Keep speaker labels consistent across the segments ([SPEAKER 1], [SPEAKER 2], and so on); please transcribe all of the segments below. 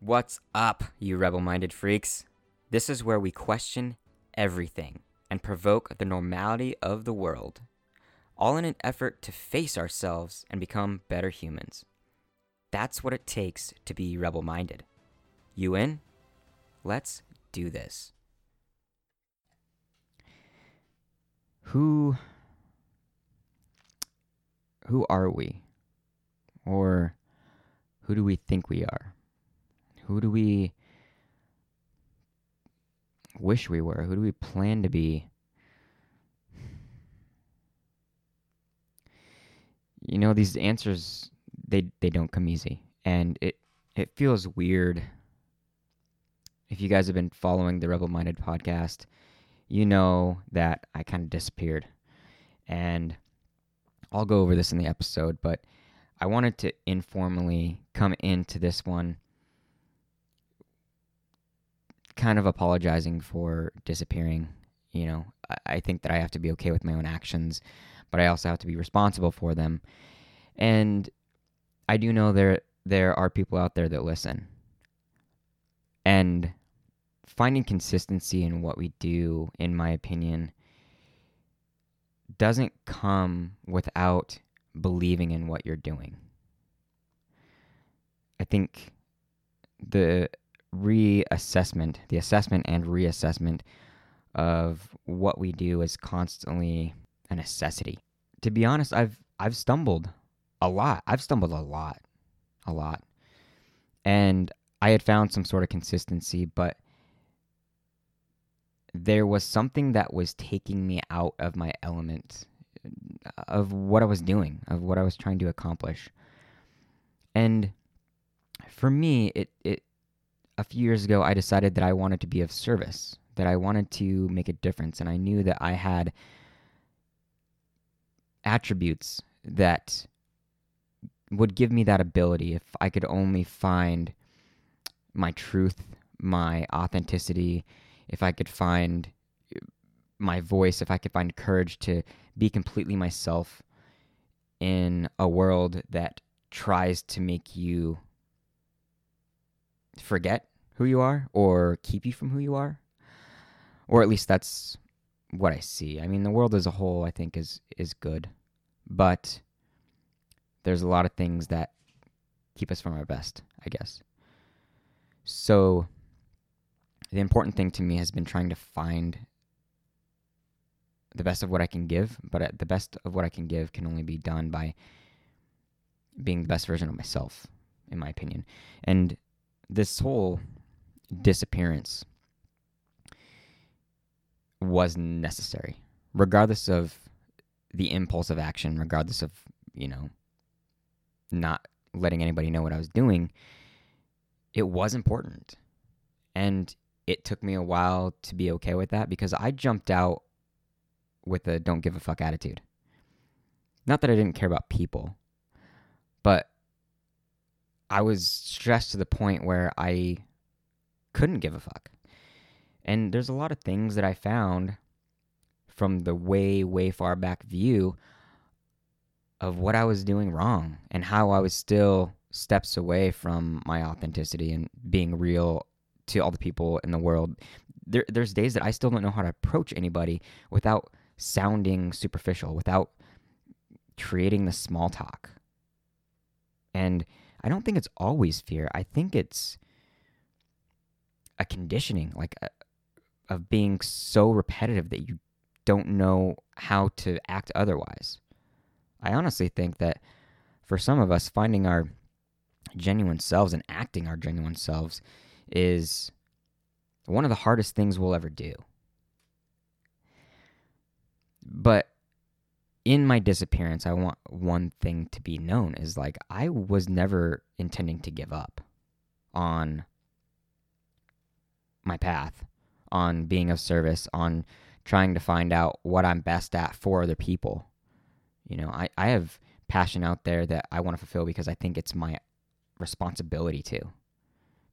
[SPEAKER 1] What's up, you rebel minded freaks? This is where we question everything and provoke the normality of the world, all in an effort to face ourselves and become better humans. That's what it takes to be rebel minded. You in? Let's do this. Who who are we? Or who do we think we are? Who do we wish we were? Who do we plan to be? You know, these answers they they don't come easy. And it it feels weird. If you guys have been following the Rebel Minded podcast, you know that I kind of disappeared. And I'll go over this in the episode, but I wanted to informally come into this one kind of apologizing for disappearing. You know, I think that I have to be okay with my own actions, but I also have to be responsible for them. And I do know there there are people out there that listen. And finding consistency in what we do, in my opinion, doesn't come without believing in what you're doing. I think the reassessment, the assessment and reassessment of what we do is constantly a necessity. To be honest, I've I've stumbled a lot. I've stumbled a lot. A lot. And I had found some sort of consistency, but there was something that was taking me out of my element of what I was doing, of what I was trying to accomplish. And for me, it, it a few years ago I decided that I wanted to be of service, that I wanted to make a difference, and I knew that I had attributes that would give me that ability. If I could only find my truth, my authenticity, if I could find my voice, if I could find courage to be completely myself in a world that tries to make you forget who you are or keep you from who you are. Or at least that's what I see. I mean, the world as a whole I think is is good, but there's a lot of things that keep us from our best, I guess. So the important thing to me has been trying to find the best of what I can give, but uh, the best of what I can give can only be done by being the best version of myself, in my opinion. And this whole disappearance was necessary, regardless of the impulse of action, regardless of, you know, not letting anybody know what I was doing. It was important. And it took me a while to be okay with that because I jumped out with a don't give a fuck attitude. Not that I didn't care about people, but I was stressed to the point where I couldn't give a fuck. And there's a lot of things that I found from the way, way far back view of what I was doing wrong and how I was still steps away from my authenticity and being real to all the people in the world. There, there's days that I still don't know how to approach anybody without sounding superficial, without creating the small talk. And I don't think it's always fear. I think it's a conditioning, like a, uh, of being so repetitive that you don't know how to act otherwise. I honestly think that for some of us, finding our genuine selves and acting our genuine selves is one of the hardest things we'll ever do. But in my disappearance, I want one thing to be known is like I was never intending to give up on my path, on being of service, on trying to find out what I'm best at for other people. You know, I, I have passion out there that I want to fulfill because I think it's my responsibility to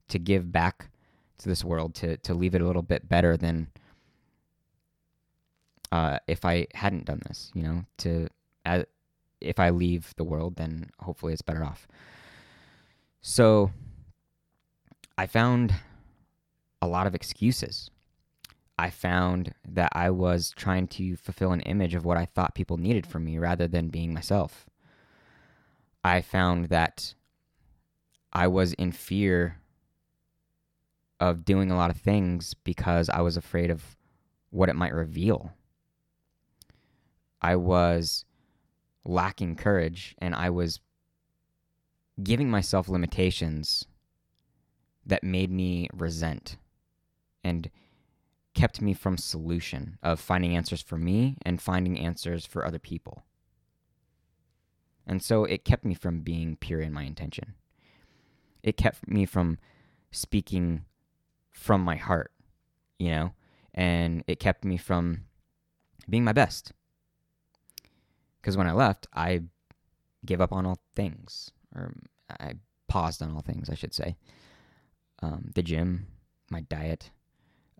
[SPEAKER 1] to give back to this world to to leave it a little bit better than uh, if I hadn't done this. You know, to as, if I leave the world, then hopefully it's better off. So I found a lot of excuses. I found that I was trying to fulfill an image of what I thought people needed from me rather than being myself. I found that I was in fear of doing a lot of things because I was afraid of what it might reveal. I was lacking courage and I was giving myself limitations that made me resent and kept me from solution of finding answers for me and finding answers for other people. And so it kept me from being pure in my intention. It kept me from speaking from my heart, you know, and it kept me from being my best. Because when I left, I gave up on all things, or I paused on all things, I should say. Um, the gym, my diet,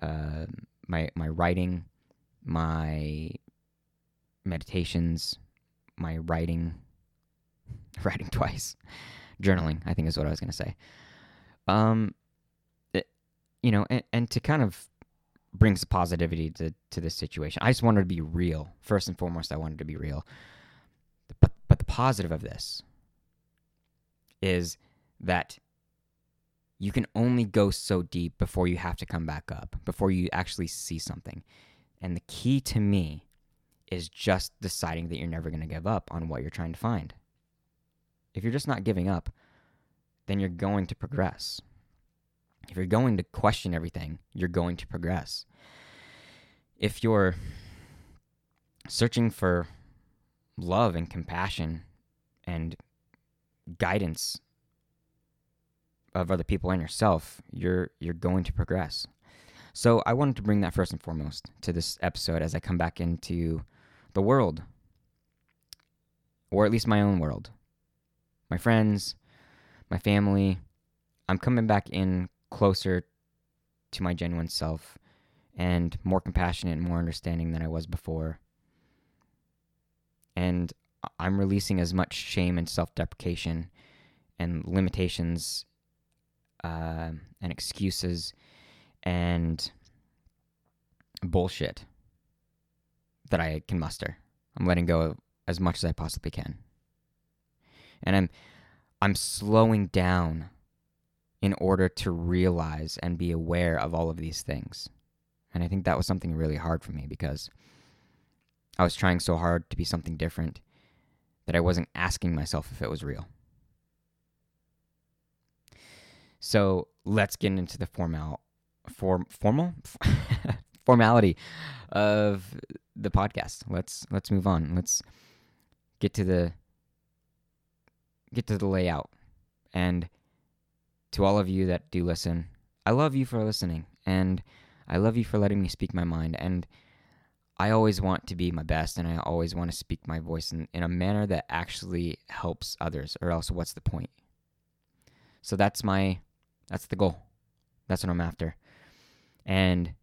[SPEAKER 1] uh, my my writing, my meditations, my writing, writing twice, journaling. I think is what I was gonna say. Um, it, you know, and, and to kind of brings positivity to to this situation. I just wanted to be real. First and foremost, I wanted to be real. But but the positive of this is that you can only go so deep before you have to come back up, before you actually see something. And the key to me is just deciding that you're never going to give up on what you're trying to find. If you're just not giving up, then you're going to progress. If you're going to question everything, you're going to progress. If you're searching for love and compassion and guidance of other people and yourself, you're you're going to progress. So I wanted to bring that first and foremost to this episode as I come back into the world, or at least my own world, my friends, my family. I'm coming back in closer to my genuine self and more compassionate and more understanding than I was before. And I'm releasing as much shame and self deprecation and limitations uh, and excuses and bullshit that I can muster. I'm letting go as much as I possibly can. And I'm I'm slowing down in order to realize and be aware of all of these things. And I think that was something really hard for me because I was trying so hard to be something different that I wasn't asking myself if it was real. So let's get into the formal, form, formal, formality of the podcast. Let's let's move on. Let's get to the get to the layout. And to all of you that do listen, I love you for listening, and I love you for letting me speak my mind. And I always want to be my best, and I always want to speak my voice in, in a manner that actually helps others. Or else, what's the point? So that's my that's the goal. That's what I'm after. And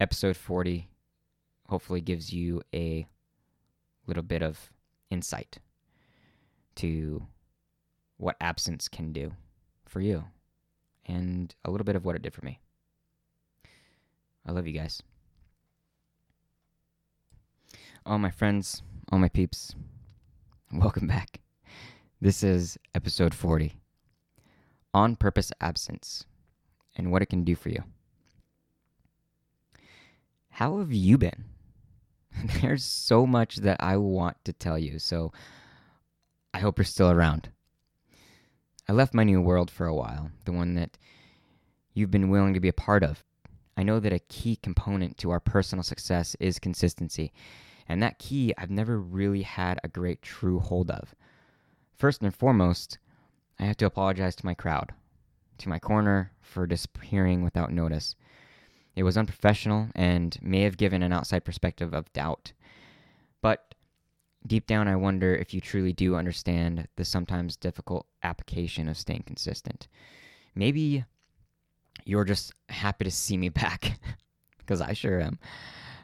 [SPEAKER 1] episode 40 hopefully gives you a little bit of insight to what absence can do for you and a little bit of what it did for me. I love you guys. All my friends, all my peeps, welcome back. This is episode 40 on purpose absence and what it can do for you. How have you been? There's so much that I want to tell you, so I hope you're still around. I left my new world for a while, the one that you've been willing to be a part of. I know that a key component to our personal success is consistency, and that key I've never really had a great true hold of. First and foremost, I have to apologize to my crowd, to my corner, for disappearing without notice. It was unprofessional and may have given an outside perspective of doubt. Deep down, I wonder if you truly do understand the sometimes difficult application of staying consistent. Maybe you're just happy to see me back, because I sure am.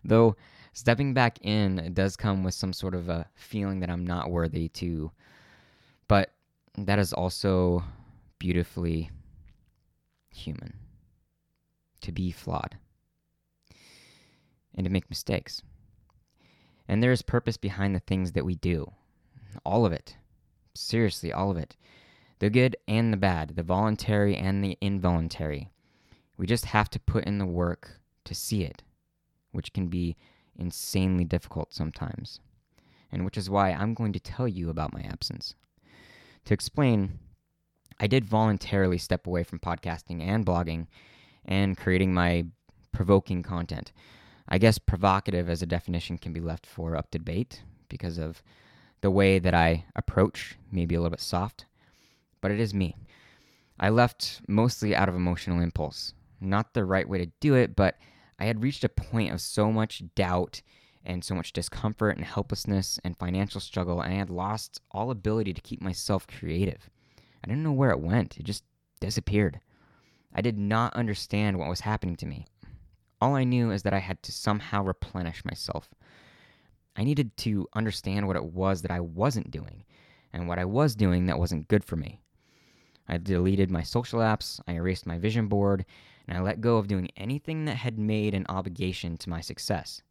[SPEAKER 1] Though stepping back in does come with some sort of a feeling that I'm not worthy to. But that is also beautifully human, to be flawed, and to make mistakes. And there is purpose behind the things that we do. All of it. Seriously, all of it. The good and the bad, the voluntary and the involuntary. We just have to put in the work to see it, which can be insanely difficult sometimes. And which is why I'm going to tell you about my absence. To explain, I did voluntarily step away from podcasting and blogging and creating my provoking content. I guess provocative as a definition can be left for up to debate because of the way that I approach, maybe a little bit soft, but it is me. I left mostly out of emotional impulse. Not the right way to do it, but I had reached a point of so much doubt and so much discomfort and helplessness and financial struggle, and I had lost all ability to keep myself creative. I didn't know where it went, it just disappeared. I did not understand what was happening to me. All I knew is that I had to somehow replenish myself. I needed to understand what it was that I wasn't doing and what I was doing that wasn't good for me. I deleted my social apps, I erased my vision board, and I let go of doing anything that had made an obligation to my success.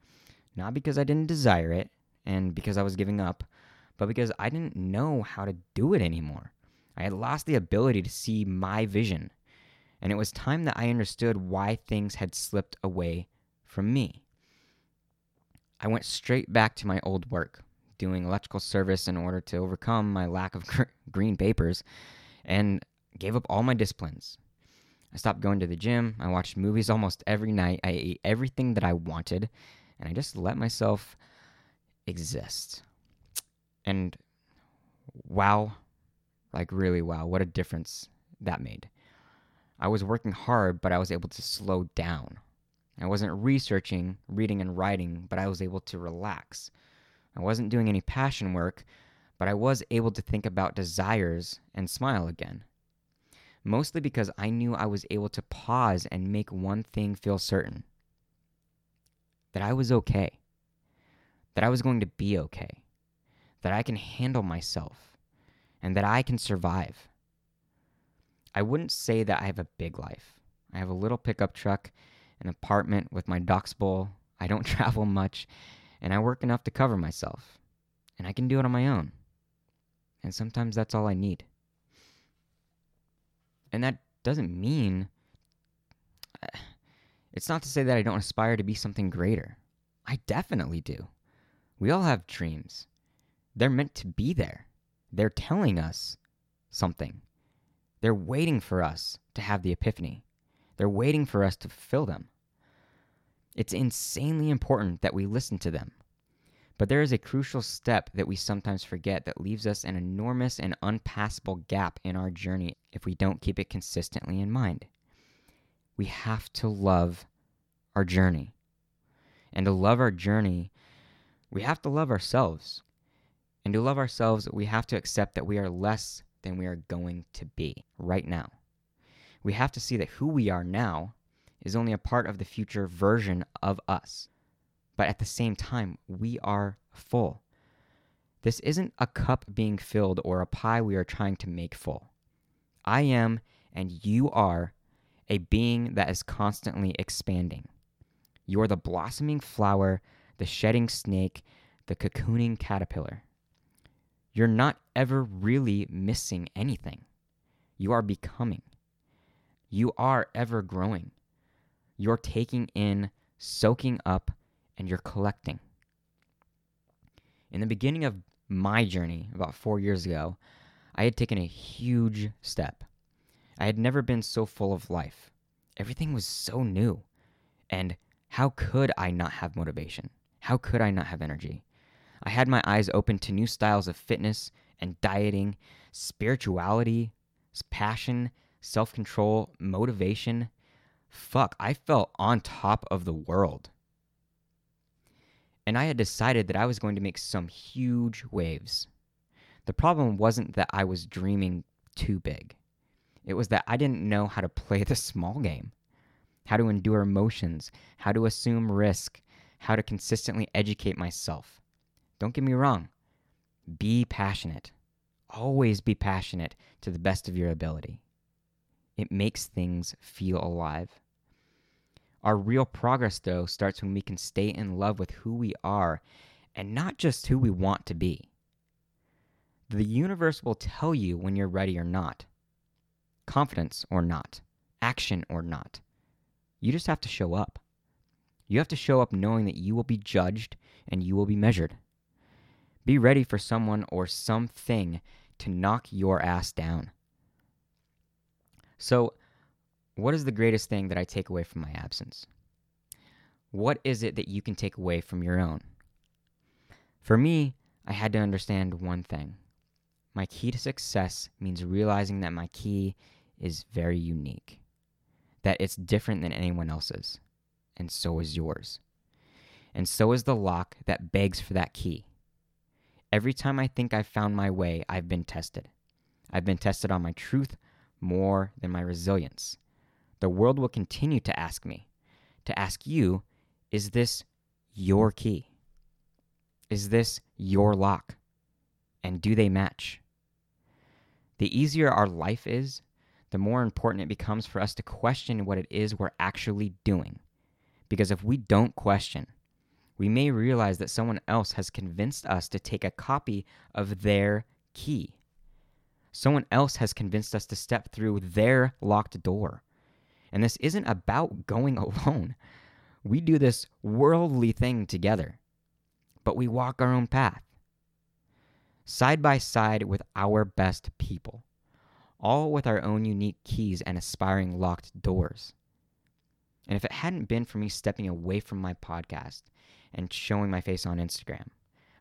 [SPEAKER 1] Not because I didn't desire it and because I was giving up, but because I didn't know how to do it anymore. I had lost the ability to see my vision, and it was time that I understood why things had slipped away from me. I went straight back to my old work, doing electrical service in order to overcome my lack of green papers, and gave up all my disciplines. I stopped going to the gym. I watched movies almost every night. I ate everything that I wanted, and I just let myself exist. And wow, like really wow, what a difference that made. I was working hard, but I was able to slow down. I wasn't researching, reading, and writing, but I was able to relax. I wasn't doing any passion work, but I was able to think about desires and smile again mostly because I knew I was able to pause and make one thing feel certain that I was okay, that I was going to be okay, that I can handle myself, and that I can survive. I wouldn't say that I have a big life. I have a little pickup truck, an apartment with my Dachs bowl. I don't travel much, and I work enough to cover myself. And I can do it on my own. And sometimes that's all I need. And that doesn't mean it's not to say that I don't aspire to be something greater. I definitely do. We all have dreams. They're meant to be there. They're telling us something. They're waiting for us to have the epiphany. They're waiting for us to fulfill them. It's insanely important that we listen to them. But there is a crucial step that we sometimes forget that leaves us an enormous and unpassable gap in our journey if we don't keep it consistently in mind. We have to love our journey. And to love our journey, we have to love ourselves. And to love ourselves, we have to accept that we are less than we are going to be right now. We have to see that who we are now is only a part of the future version of us but at the same time, we are full. This isn't a cup being filled or a pie we are trying to make full. I am, and you are, a being that is constantly expanding. You are the blossoming flower, the shedding snake, the cocooning caterpillar. You're not ever really missing anything. You are becoming. You are ever growing. You're taking in, soaking up, and you're collecting. In the beginning of my journey, about four years ago, I had taken a huge step. I had never been so full of life. Everything was so new. And how could I not have motivation? How could I not have energy? I had my eyes open to new styles of fitness and dieting, spirituality, passion, self control, motivation. Fuck, I felt on top of the world. And I had decided that I was going to make some huge waves. The problem wasn't that I was dreaming too big, it was that I didn't know how to play the small game, how to endure emotions, how to assume risk, how to consistently educate myself. Don't get me wrong, be passionate. Always be passionate to the best of your ability. it makes things feel alive. Our real progress, though, starts when we can stay in love with who we are and not just who we want to be. The universe will tell you when you're ready or not, confidence or not, action or not. You just have to show up. You have to show up knowing that you will be judged and you will be measured. Be ready for someone or something to knock your ass down. So, what is the greatest thing that I take away from my absence? What is it that you can take away from your own? For me, I had to understand one thing. My key to success means realizing that my key is very unique, that it's different than anyone else's, and so is yours. And so is the lock that begs for that key. Every time I think I've found my way, I've been tested. I've been tested on my truth more than my resilience. The world will continue to ask me, to ask you, is this your key? Is this your lock? And do they match? The easier our life is, the more important it becomes for us to question what it is we're actually doing. Because if we don't question, we may realize that someone else has convinced us to take a copy of their key. Someone else has convinced us to step through their locked door. And this isn't about going alone. We do this worldly thing together, but we walk our own path. Side by side with our best people, all with our own unique keys and aspiring locked doors. And if it hadn't been for me stepping away from my podcast and showing my face on Instagram.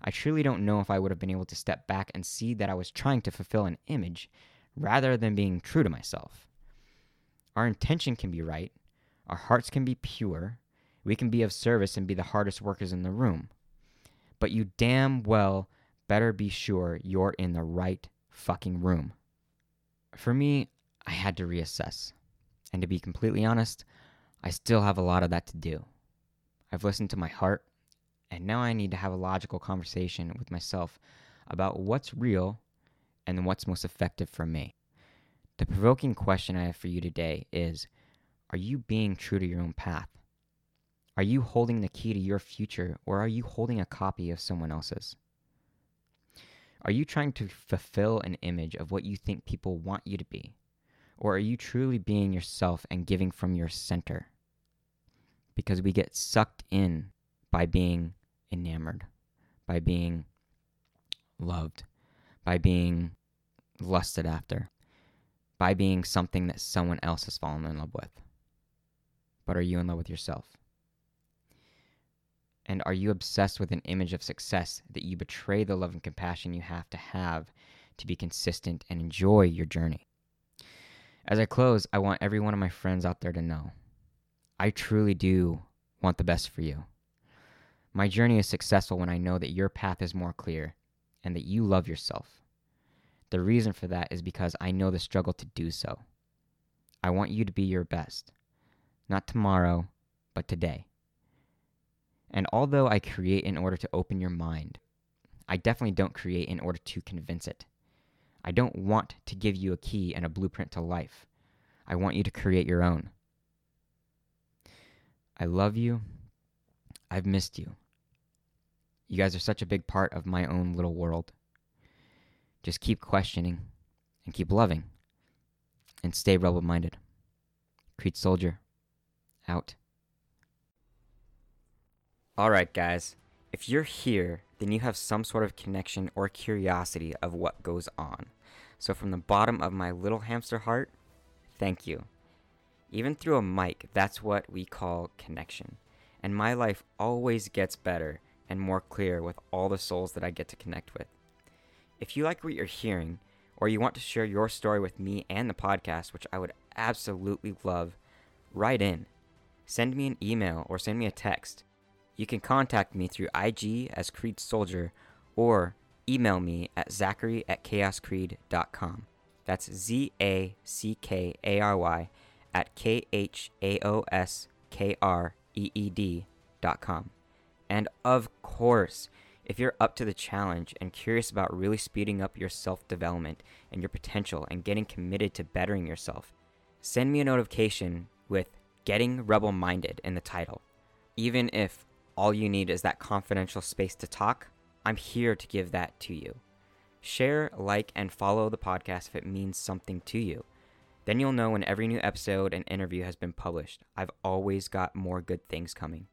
[SPEAKER 1] I truly don't know if I would have been able to step back and see that I was trying to fulfill an image rather than being true to myself. Our intention can be right, our hearts can be pure, we can be of service and be the hardest workers in the room. But you damn well better be sure you're in the right fucking room. For me, I had to reassess. And to be completely honest, I still have a lot of that to do. I've listened to my heart and now I need to have a logical conversation with myself about what's real and what's most effective for me. The provoking question I have for you today is Are you being true to your own path? Are you holding the key to your future or are you holding a copy of someone else's? Are you trying to fulfill an image of what you think people want you to be? Or are you truly being yourself and giving from your center? Because we get sucked in by being enamored, by being loved, by being lusted after, by being something that someone else has fallen in love with. But are you in love with yourself? And are you obsessed with an image of success that you betray the love and compassion you have to have to be consistent and enjoy your journey? As I close, I want every one of my friends out there to know I truly do want the best for you. My journey is successful when I know that your path is more clear and that you love yourself. The reason for that is because I know the struggle to do so. I want you to be your best, not tomorrow, but today. And although I create in order to open your mind, I definitely don't create in order to convince it. I don't want to give you a key and a blueprint to life. I want you to create your own. I love you. I've missed you. You guys are such a big part of my own little world. Just keep questioning and keep loving and stay rebel minded. Kreed Soldier, out. Alright, guys. If you're here, then you have some sort of connection or curiosity of what goes on. So, from the bottom of my little hamster heart, thank you. Even through a mic, that's what we call connection. And my life always gets better and more clear with all the souls that I get to connect with. If you like what you're hearing, or you want to share your story with me and the podcast, which I would absolutely love, write in. Send me an email or send me a text. You can contact me through IG as Kreed Soldier or email me at zackary at khaoskreed.com. That's Z A C K A R Y at khaoskreed.com. And of course, if you're up to the challenge and curious about really speeding up your self development and your potential and getting committed to bettering yourself, send me a notification with Getting Rebel Minded in the title. Even if all you need is that confidential space to talk, I'm here to give that to you. Share, like, and follow the podcast if it means something to you. Then you'll know when every new episode and interview has been published. I've always got more good things coming.